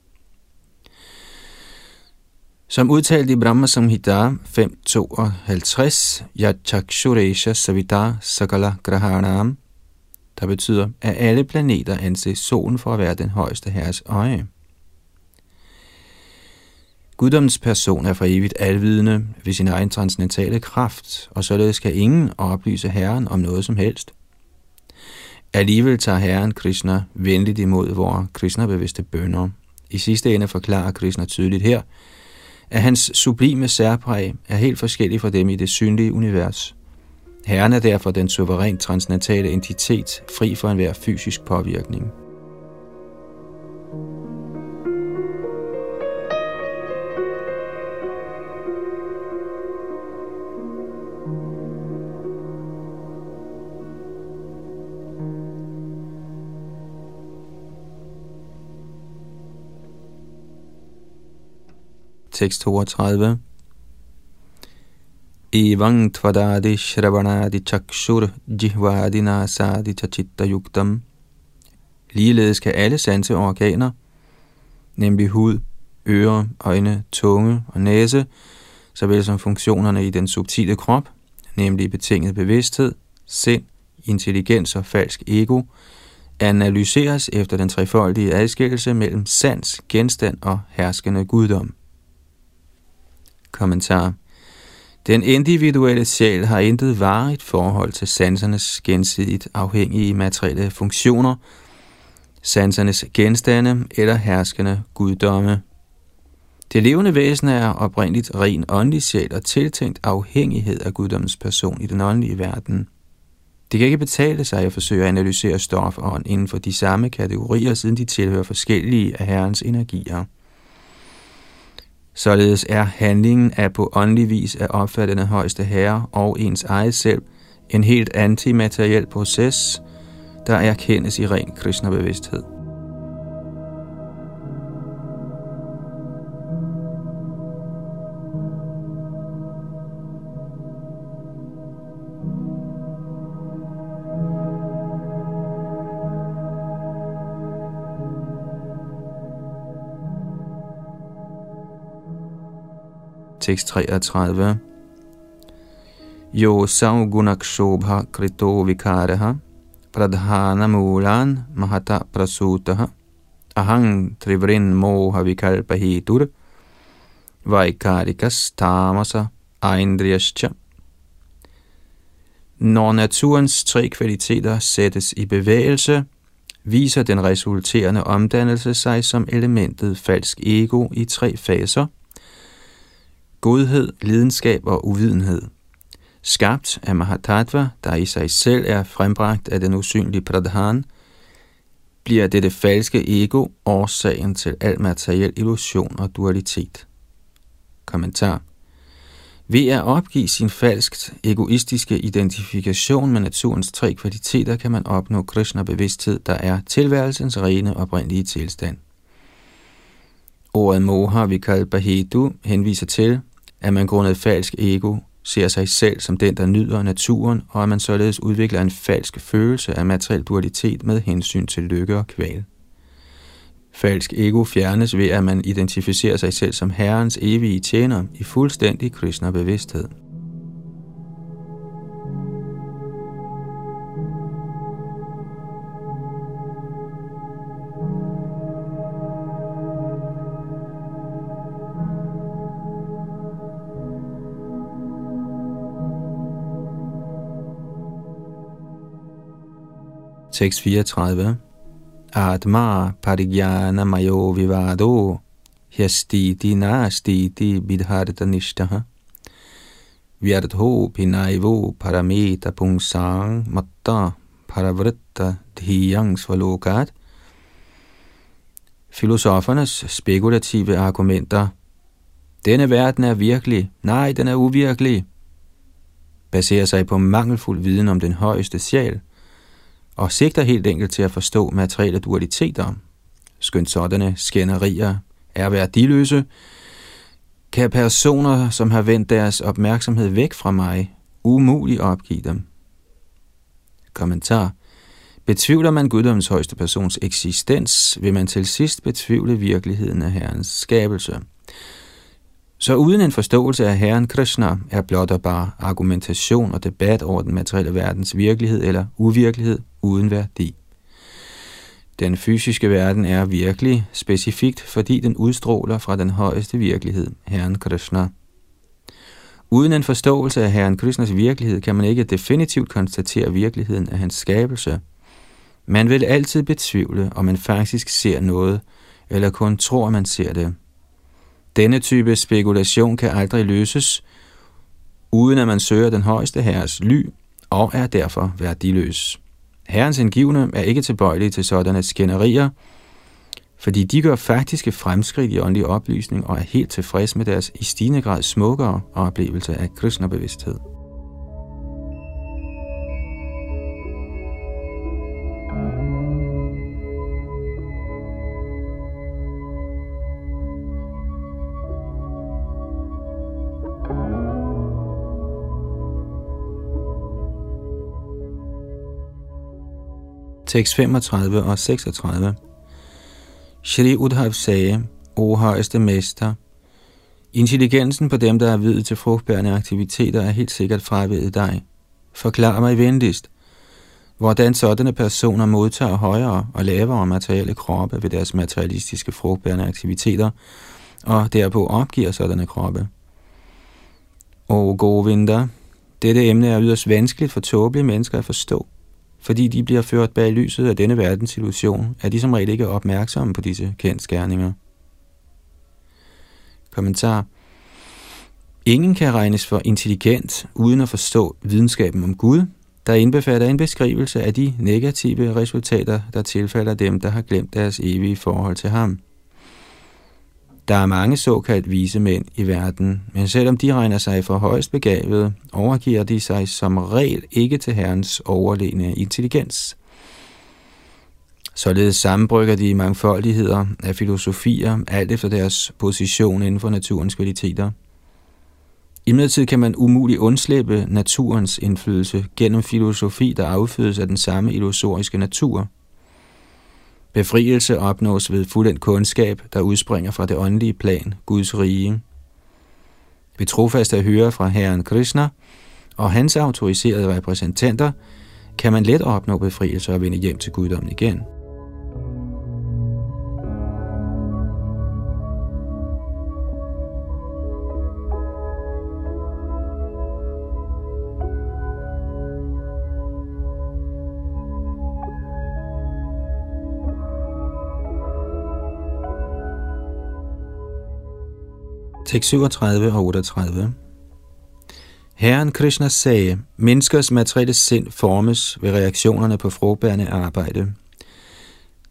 Som udtalt i Brahma Samhita 5.52, Yachakshuresha Savita Sakala Grahanam, der betyder, at alle planeter anses solen for at være den højeste herres øje. Guddommens person er for evigt alvidende ved sin egen transcendentale kraft, og således kan ingen oplyse Herren om noget som helst. Alligevel tager Herren Krishna venligt imod vores Krishna-bevidste bønder. I sidste ende forklarer Krishna tydeligt her, at hans sublime særpræg er helt forskellig fra dem i det synlige univers. Herren er derfor den suverænt transcendentale entitet, fri for enhver fysisk påvirkning. Tekst 32 Evang tvadadi shravanadi chakshur jihvadi nasadi chachitta yuktam. Ligeledes kan alle sanse organer, nemlig hud, ører, øjne, tunge og næse, såvel som funktionerne i den subtile krop, nemlig betinget bevidsthed, sind, intelligens og falsk ego, analyseres efter den trefoldige adskillelse mellem sans, genstand og herskende guddom. Kommentar. Den individuelle sjæl har intet varigt forhold til sansernes gensidigt afhængige materielle funktioner, sansernes genstande eller herskende guddomme. Det levende væsen er oprindeligt ren åndelig sjæl og tiltænkt afhængighed af guddommens person i den åndelige verden. Det kan ikke betale sig at forsøge at analysere stof og ånd inden for de samme kategorier, siden de tilhører forskellige af Herrens energier. Således er handlingen af på åndelig vis at opfatte den højeste herre og ens eget selv en helt antimateriel proces, der erkendes i ren Krishna-bevidsthed. 633. Yo saugunakshobha krito vikareha pradhana mulan mahata prasutaha ahang trivrin moha vikalpahitur vaikarikas tamasa aindriyascha. Når naturens tre kvaliteter sættes i bevægelse, viser den resulterende omdannelse sig som elementet falsk ego i tre faser – godhed, lidenskab og uvidenhed. Skabt af Mahatattva, der i sig selv er frembragt af den usynlige Pradhan, bliver dette falske ego årsagen til al materiel illusion og dualitet. Kommentar ved at opgive sin falskt egoistiske identifikation med naturens tre kvaliteter, kan man opnå Krishna-bevidsthed, der er tilværelsens rene oprindelige tilstand. Ordet moha vikalpa hetu henviser til, at man grundet falsk ego ser sig selv som den, der nyder naturen, og at man således udvikler en falsk følelse af materiel dualitet med hensyn til lykke og kval. Falsk ego fjernes ved, at man identificerer sig selv som Herrens evige tjener i fuldstændig kristner bevidsthed. 34. Atma parigyana mayo vivado hyastiti nastiti vidharta nishtaha vyardho pinaivo parameta pungsang matta paravritta dhiyang svalokat Filosofernes spekulative argumenter. Denne verden er virkelig. Nej, den er uvirkelig. Baserer sig på mangelfuld viden om den højeste sjæl, og sigter helt enkelt til at forstå materielle dualiteter. Skønt sådanne skænderier er værdiløse, kan personer, som har vendt deres opmærksomhed væk fra mig, umuligt opgive dem. Kommentar. Betvivler man guddommens højeste persons eksistens, vil man til sidst betvivle virkeligheden af Herrens skabelse. Så uden en forståelse af Herren Krishna er blot og bare argumentation og debat over den materielle verdens virkelighed eller uvirkelighed uden værdi. Den fysiske verden er virkelig specifikt, fordi den udstråler fra den højeste virkelighed, Herren Krishna. Uden en forståelse af Herren Krishnas virkelighed kan man ikke definitivt konstatere virkeligheden af hans skabelse. Man vil altid betvivle, om man faktisk ser noget, eller kun tror, man ser det. Denne type spekulation kan aldrig løses, uden at man søger den højeste herres ly, og er derfor værdiløs. Herrens indgivende er ikke tilbøjelige til sådanne skænderier, fordi de gør faktiske fremskridt i åndelig oplysning og er helt tilfreds med deres i stigende grad smukkere oplevelse af Krishna-bevidsthed. Tekst 35 og 36. Shri Udhav sagde, O højeste mester, intelligensen på dem, der er videt til frugtbærende aktiviteter, er helt sikkert fravedet dig. Forklar mig venligst, hvordan sådanne personer modtager højere og lavere materielle kroppe ved deres materialistiske frugtbærende aktiviteter, og derpå opgiver sådanne kroppe. O Govinda, dette emne er yderst vanskeligt for tåbelige mennesker at forstå fordi de bliver ført bag lyset af denne verdens illusion, er de som regel ikke opmærksomme på disse kendskærninger. Kommentar Ingen kan regnes for intelligent uden at forstå videnskaben om Gud, der indbefatter en beskrivelse af de negative resultater, der tilfalder dem, der har glemt deres evige forhold til ham. Der er mange såkaldt vise mænd i verden, men selvom de regner sig for højst begavede, overgiver de sig som regel ikke til Herrens overlegne intelligens. Således sammenbrygger de mangfoldigheder af filosofier, alt efter deres position inden for naturens kvaliteter. I midlertid kan man umuligt undslippe naturens indflydelse gennem filosofi, der affødes af den samme illusoriske natur – Befrielse opnås ved fuldendt kundskab, der udspringer fra det åndelige plan, Guds rige. Ved trofast at høre fra Herren Krishna og hans autoriserede repræsentanter, kan man let opnå befrielse og vende hjem til guddommen igen. Tekst 37 og 38. Herren Krishna sagde, menneskers materielle sind formes ved reaktionerne på frugtbærende arbejde.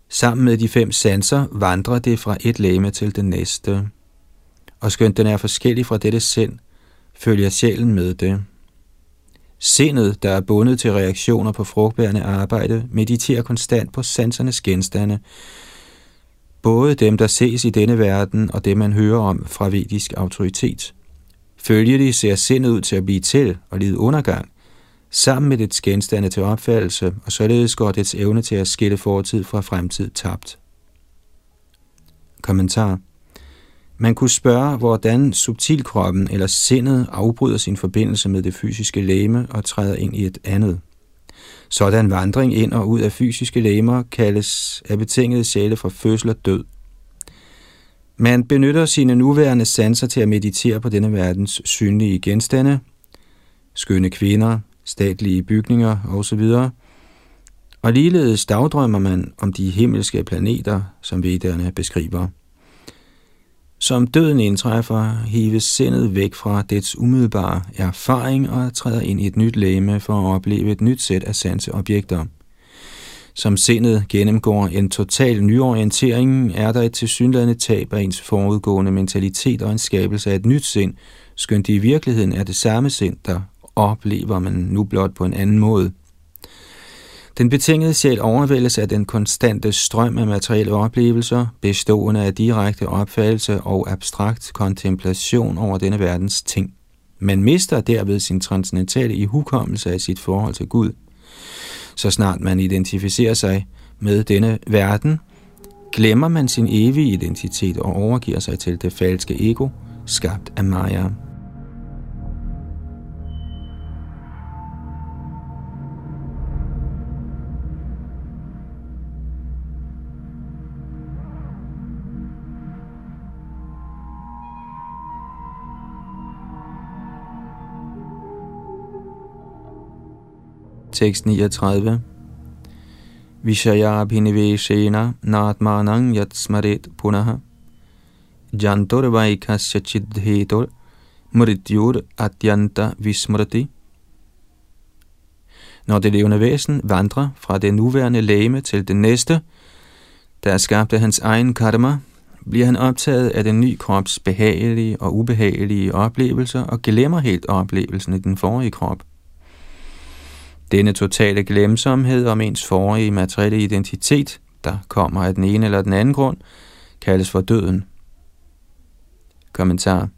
Sammen med de fem sanser vandrer det fra et læme til det næste. Og skønt den er forskellig fra dette sind, følger sjælen med det. Sindet, der er bundet til reaktioner på frugtbærende arbejde, mediterer konstant på sansernes genstande, både dem, der ses i denne verden, og det, man hører om fra vedisk autoritet. Følgelig ser sindet ud til at blive til og lide undergang, sammen med dets genstande til opfattelse, og således går dets evne til at skille fortid fra fremtid tabt. Kommentar Man kunne spørge, hvordan subtilkroppen eller sindet afbryder sin forbindelse med det fysiske læme og træder ind i et andet. Sådan vandring ind og ud af fysiske lemmer kaldes af betingede sjæle for fødsel og død. Man benytter sine nuværende sanser til at meditere på denne verdens synlige genstande, skønne kvinder, statlige bygninger osv., Og ligeledes dagdrømmer man om de himmelske planeter, som vedderne beskriver. Som døden indtræffer, hives sindet væk fra dets umiddelbare erfaring og træder ind i et nyt læme for at opleve et nyt sæt af sanseobjekter. Som sindet gennemgår en total nyorientering, er der et tilsyneladende tab af ens forudgående mentalitet og en skabelse af et nyt sind, skønt i virkeligheden er det samme sind, der oplever man nu blot på en anden måde. Den betingede sjæl overvældes af den konstante strøm af materielle oplevelser, bestående af direkte opfattelse og abstrakt kontemplation over denne verdens ting. Man mister derved sin transcendentale ihukommelse af sit forhold til Gud. Så snart man identificerer sig med denne verden, glemmer man sin evige identitet og overgiver sig til det falske ego, skabt af Maya. Tekst 39. Vishayabhiniveshena natmanang yat smaret punaha jantor vaikasya chidhetor mrityur atyanta vismrati. Når det levende væsen vandrer fra det nuværende læme til det næste, der skabte hans egen karma, bliver han optaget af den nye krops behagelige og ubehagelige oplevelser og glemmer helt oplevelsen i den forrige krop. Denne totale glemsomhed om ens forrige materielle identitet, der kommer af den ene eller den anden grund, kaldes for døden. Kommentar.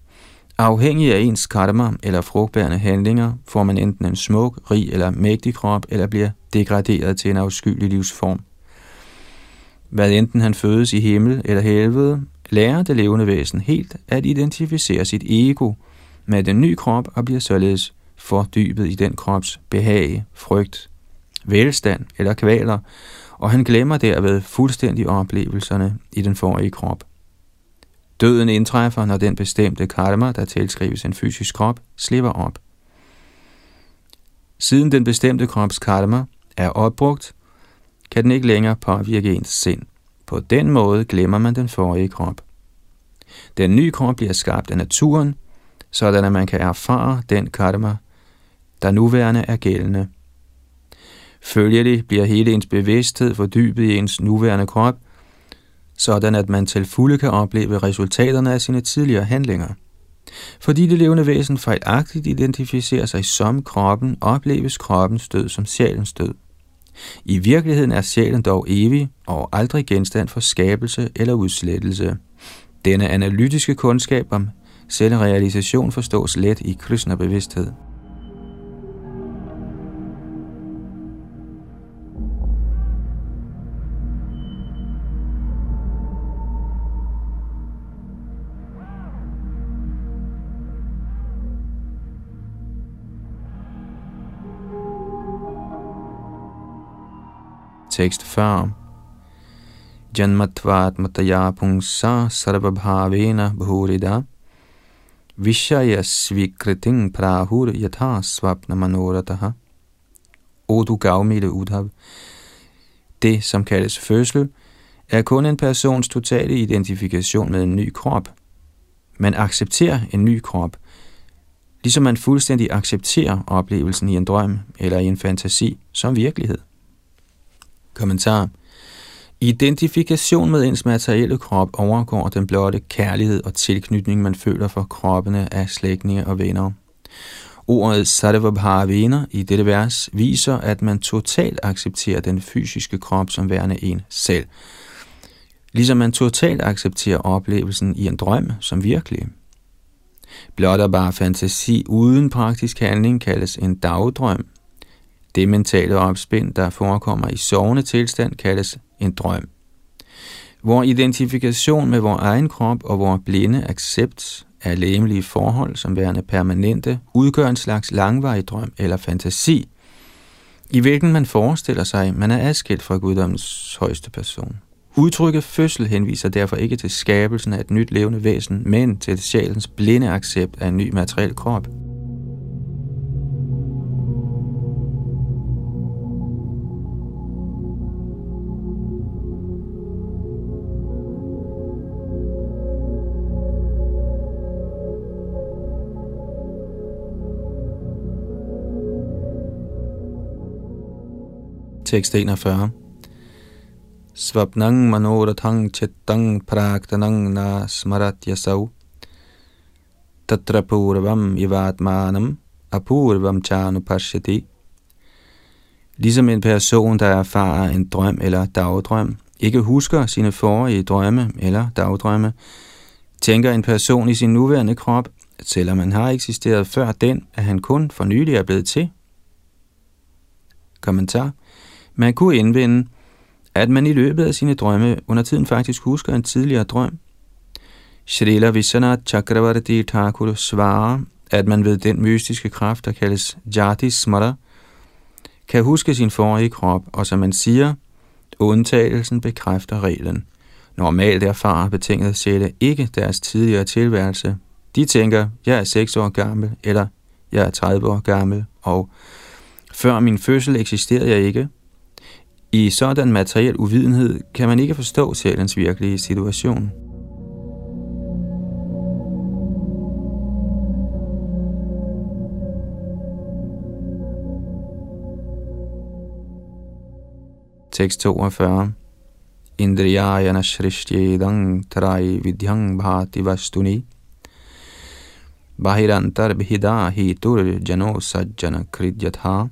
Afhængig af ens karma eller frugtbærende handlinger, får man enten en smuk, rig eller mægtig krop, eller bliver degraderet til en afskyelig livsform. Hvad enten han fødes i himmel eller helvede, lærer det levende væsen helt at identificere sit ego med den nye krop og bliver således fordybet i den krops behag, frygt, velstand eller kvaler, og han glemmer derved fuldstændig oplevelserne i den forrige krop. Døden indtræffer, når den bestemte karma, der tilskrives en fysisk krop, slipper op. Siden den bestemte krops karma er opbrugt, kan den ikke længere påvirke ens sind. På den måde glemmer man den forrige krop. Den nye krop bliver skabt af naturen, sådan at man kan erfare den karma, der nuværende er gældende. Følgelig bliver hele ens bevidsthed fordybet i ens nuværende krop, sådan at man til fulde kan opleve resultaterne af sine tidligere handlinger. Fordi det levende væsen fejlagtigt identificerer sig som kroppen, opleves kroppens død som sjælens død. I virkeligheden er sjælen dog evig og aldrig genstand for skabelse eller udslettelse. Denne analytiske kundskab om selvrealisation forstås let i Krishna-bevidsthed. Tekst før. Janmatvat mataya pungsa sarvabhavena bhurida Vishaya svikriting prahur yatha svapna manorataha. O du gavmilde Udhav, det som kaldes fødsel, er kun en persons totale identifikation med en ny krop. Man accepterer en ny krop, ligesom man fuldstændig accepterer oplevelsen i en drøm eller i en fantasi som virkelighed. Kommentar. Identifikation med ens materielle krop overgår den blotte kærlighed og tilknytning, man føler for kroppene af slægtninge og venner. Ordet Sarvabhavena i dette vers viser, at man totalt accepterer den fysiske krop som værende en selv, ligesom man totalt accepterer oplevelsen i en drøm som virkelig. Blot og bare fantasi uden praktisk handling kaldes en dagdrøm, det mentale opspind, der forekommer i sovende tilstand, kaldes en drøm. Vor identifikation med vores egen krop og vores blinde accept af læmelige forhold som værende permanente, udgør en slags langvarig drøm eller fantasi, i hvilken man forestiller sig, man er adskilt fra guddommens højeste person. Udtrykket fødsel henviser derfor ikke til skabelsen af et nyt levende væsen, men til sjælens blinde accept af en ny materiel krop. Tekst 41. Svapnang manoratang chittang praktanang na smarat Tatra purvam ivatmanam apurvam chanupashati. Ligesom en person, der erfarer en drøm eller dagdrøm, ikke husker sine forrige drømme eller dagdrømme, tænker en person i sin nuværende krop, at selvom han har eksisteret før den, at han kun for nylig er blevet til. Kommentar. Man kunne indvende, at man i løbet af sine drømme under tiden faktisk husker en tidligere drøm. Srila Vishwanath Chakravarti Thakur svarer, at man ved den mystiske kraft, der kaldes Jati Smara, kan huske sin forrige krop, og som man siger, undtagelsen bekræfter reglen. Normalt erfarer betinget sjæle ikke deres tidligere tilværelse. De tænker, jeg er 6 år gammel, eller jeg er 30 år gammel, og før min fødsel eksisterede jeg ikke. I sådan materiel uvidenhed kan man ikke forstå sjælens virkelige situation. Tekst 42 Indriyayana shrishtjedang tarai vidyang bhati vastuni. Bahirantar bhida hitur jano sajjana kridyatha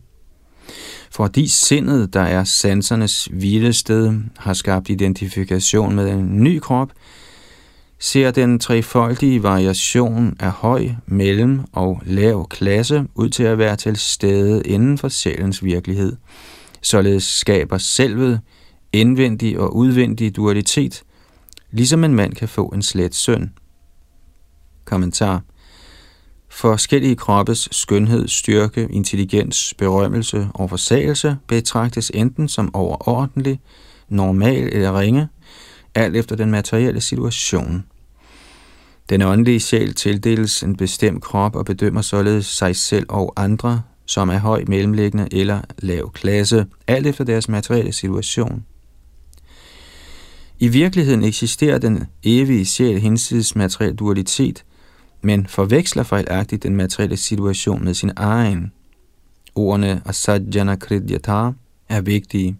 fordi sindet, der er sansernes hvilested, har skabt identifikation med en ny krop, ser den trefoldige variation af høj, mellem og lav klasse ud til at være til stede inden for sjælens virkelighed. Således skaber selvet indvendig og udvendig dualitet, ligesom en mand kan få en slet søn. Kommentar Forskellige kroppes skønhed, styrke, intelligens, berømmelse og forsagelse betragtes enten som overordentlig, normal eller ringe, alt efter den materielle situation. Den åndelige sjæl tildeles en bestemt krop og bedømmer således sig selv og andre, som er høj, mellemliggende eller lav klasse, alt efter deres materielle situation. I virkeligheden eksisterer den evige sjæl hinsides materiel dualitet – men forveksler fejlagtigt den materielle situation med sin egen. Ordene asajjana kridyata er vigtige.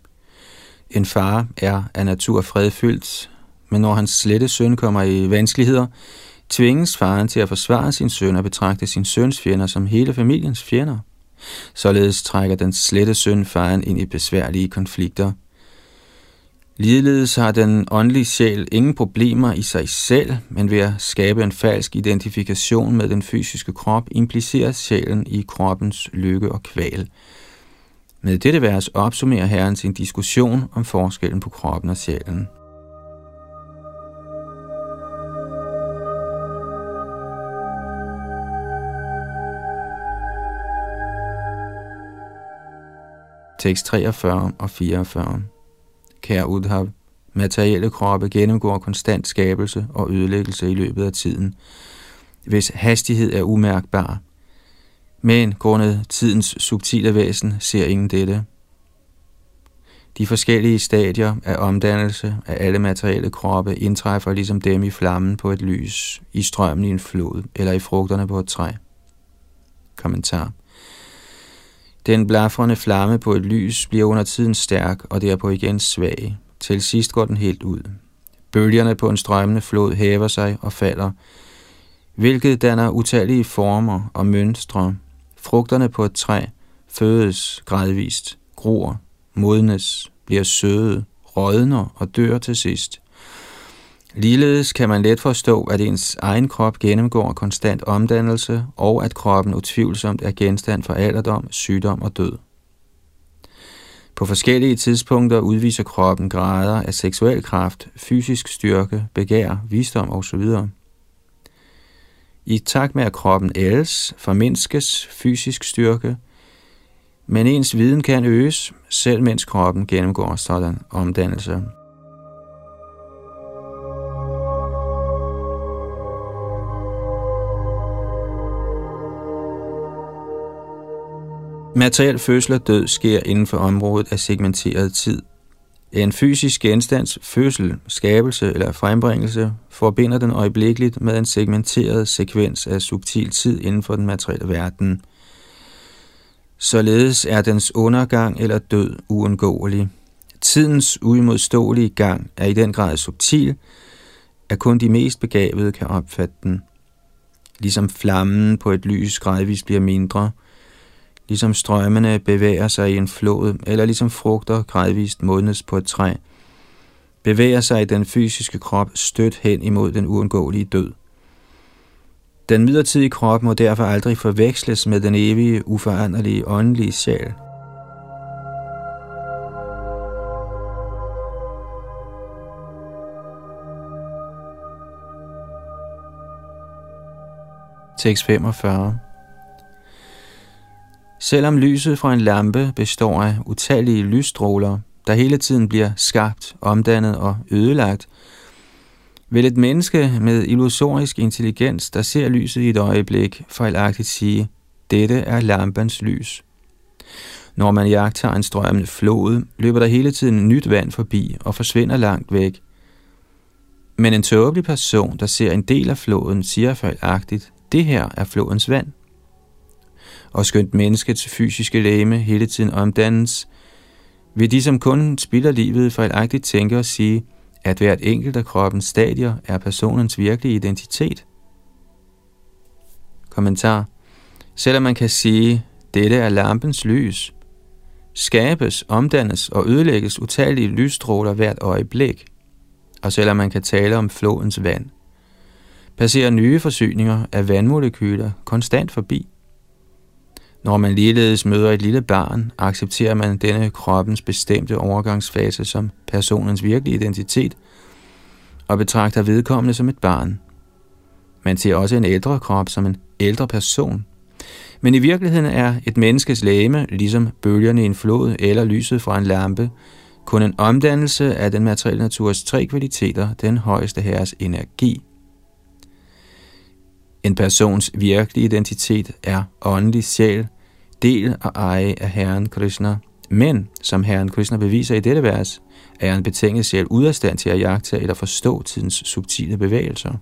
En far er af natur fredfyldt, men når hans slette søn kommer i vanskeligheder, tvinges faren til at forsvare sin søn og betragte sin søns fjender som hele familiens fjender. Således trækker den slette søn faren ind i besværlige konflikter – Ligeledes har den åndelige sjæl ingen problemer i sig selv, men ved at skabe en falsk identifikation med den fysiske krop, impliceres sjælen i kroppens lykke og kval. Med dette vers opsummerer Herren sin diskussion om forskellen på kroppen og sjælen. Tekst 43 og 44 kære Udhav, materielle kroppe gennemgår konstant skabelse og ødelæggelse i løbet af tiden, hvis hastighed er umærkbar. Men grundet tidens subtile væsen ser ingen dette. De forskellige stadier af omdannelse af alle materielle kroppe indtræffer ligesom dem i flammen på et lys, i strømmen i en flod eller i frugterne på et træ. Kommentar den blafrende flamme på et lys bliver under tiden stærk og derpå igen svag. Til sidst går den helt ud. Bølgerne på en strømmende flod hæver sig og falder, hvilket danner utallige former og mønstre. Frugterne på et træ fødes gradvist, gror, modnes, bliver søde, rådner og dør til sidst. Ligeledes kan man let forstå, at ens egen krop gennemgår konstant omdannelse, og at kroppen utvivlsomt er genstand for alderdom, sygdom og død. På forskellige tidspunkter udviser kroppen grader af seksuel kraft, fysisk styrke, begær, visdom osv. I takt med at kroppen ældes, formindskes fysisk styrke, men ens viden kan øges, selv mens kroppen gennemgår sådan omdannelse. Materiel fødsel og død sker inden for området af segmenteret tid. En fysisk genstands fødsel, skabelse eller frembringelse forbinder den øjeblikkeligt med en segmenteret sekvens af subtil tid inden for den materielle verden. Således er dens undergang eller død uundgåelig. Tidens uimodståelige gang er i den grad subtil, at kun de mest begavede kan opfatte den. Ligesom flammen på et lys gradvist bliver mindre, ligesom strømmene bevæger sig i en flod, eller ligesom frugter gradvist modnes på et træ, bevæger sig i den fysiske krop stødt hen imod den uundgåelige død. Den midlertidige krop må derfor aldrig forveksles med den evige, uforanderlige åndelige sjæl. Tekst 45 Selvom lyset fra en lampe består af utallige lysstråler, der hele tiden bliver skabt, omdannet og ødelagt, vil et menneske med illusorisk intelligens, der ser lyset i et øjeblik, fejlagtigt sige, dette er lampens lys. Når man jagter en strømmende flod, løber der hele tiden nyt vand forbi og forsvinder langt væk. Men en tåbelig person, der ser en del af floden, siger fejlagtigt, det her er flodens vand. Og skønt menneskets fysiske læme hele tiden omdannes, vil de, som kun spilder livet, fejlagtigt tænke og sige, at hvert enkelt af kroppens stadier er personens virkelige identitet. Kommentar. Selvom man kan sige, dette er lampens lys, skabes, omdannes og ødelægges utallige lysstråler hvert øjeblik, og selvom man kan tale om flodens vand, passerer nye forsyninger af vandmolekyler konstant forbi. Når man ligeledes møder et lille barn, accepterer man denne kroppens bestemte overgangsfase som personens virkelige identitet og betragter vedkommende som et barn. Man ser også en ældre krop som en ældre person. Men i virkeligheden er et menneskes læme, ligesom bølgerne i en flod eller lyset fra en lampe, kun en omdannelse af den materielle naturs tre kvaliteter, den højeste herres energi. En persons virkelige identitet er åndelig sjæl, del og eje af Herren Krishna. Men, som Herren Krishna beviser i dette vers, er en betinget sjæl ud af stand til at jagte eller forstå tidens subtile bevægelser.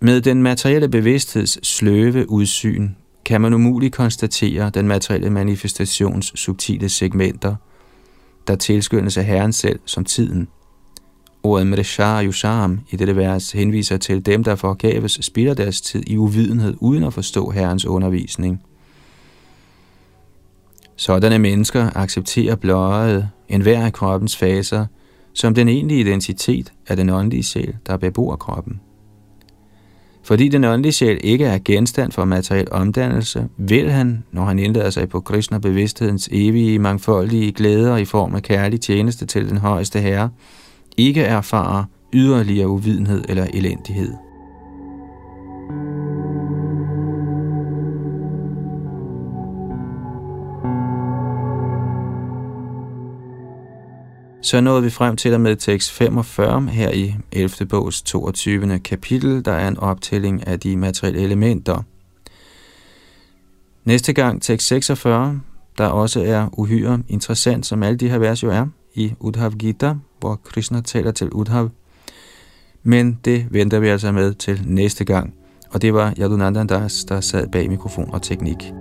Med den materielle bevidstheds sløve udsyn kan man umuligt konstatere den materielle manifestations subtile segmenter, der tilskyndes af Herren selv som tiden. Ordet Mreshar Yusham i dette vers henviser til dem, der forgæves spilder deres tid i uvidenhed uden at forstå Herrens undervisning. Sådanne mennesker accepterer bløjet enhver af kroppens faser som den egentlige identitet af den åndelige sjæl, der bebor kroppen. Fordi den åndelige sjæl ikke er genstand for materiel omdannelse, vil han, når han indlader sig på Krishna bevidsthedens evige, mangfoldige glæder i form af kærlig tjeneste til den højeste herre, ikke erfare yderligere uvidenhed eller elendighed. Så nåede vi frem til og med tekst 45 her i 11. bogs 22. kapitel, der er en optælling af de materielle elementer. Næste gang tekst 46, der også er uhyre interessant, som alle de her vers jo er, i Udhav Gita, hvor Krishna taler til Udhav. Men det venter vi altså med til næste gang. Og det var Yadunandandas, der sad bag mikrofon og teknik.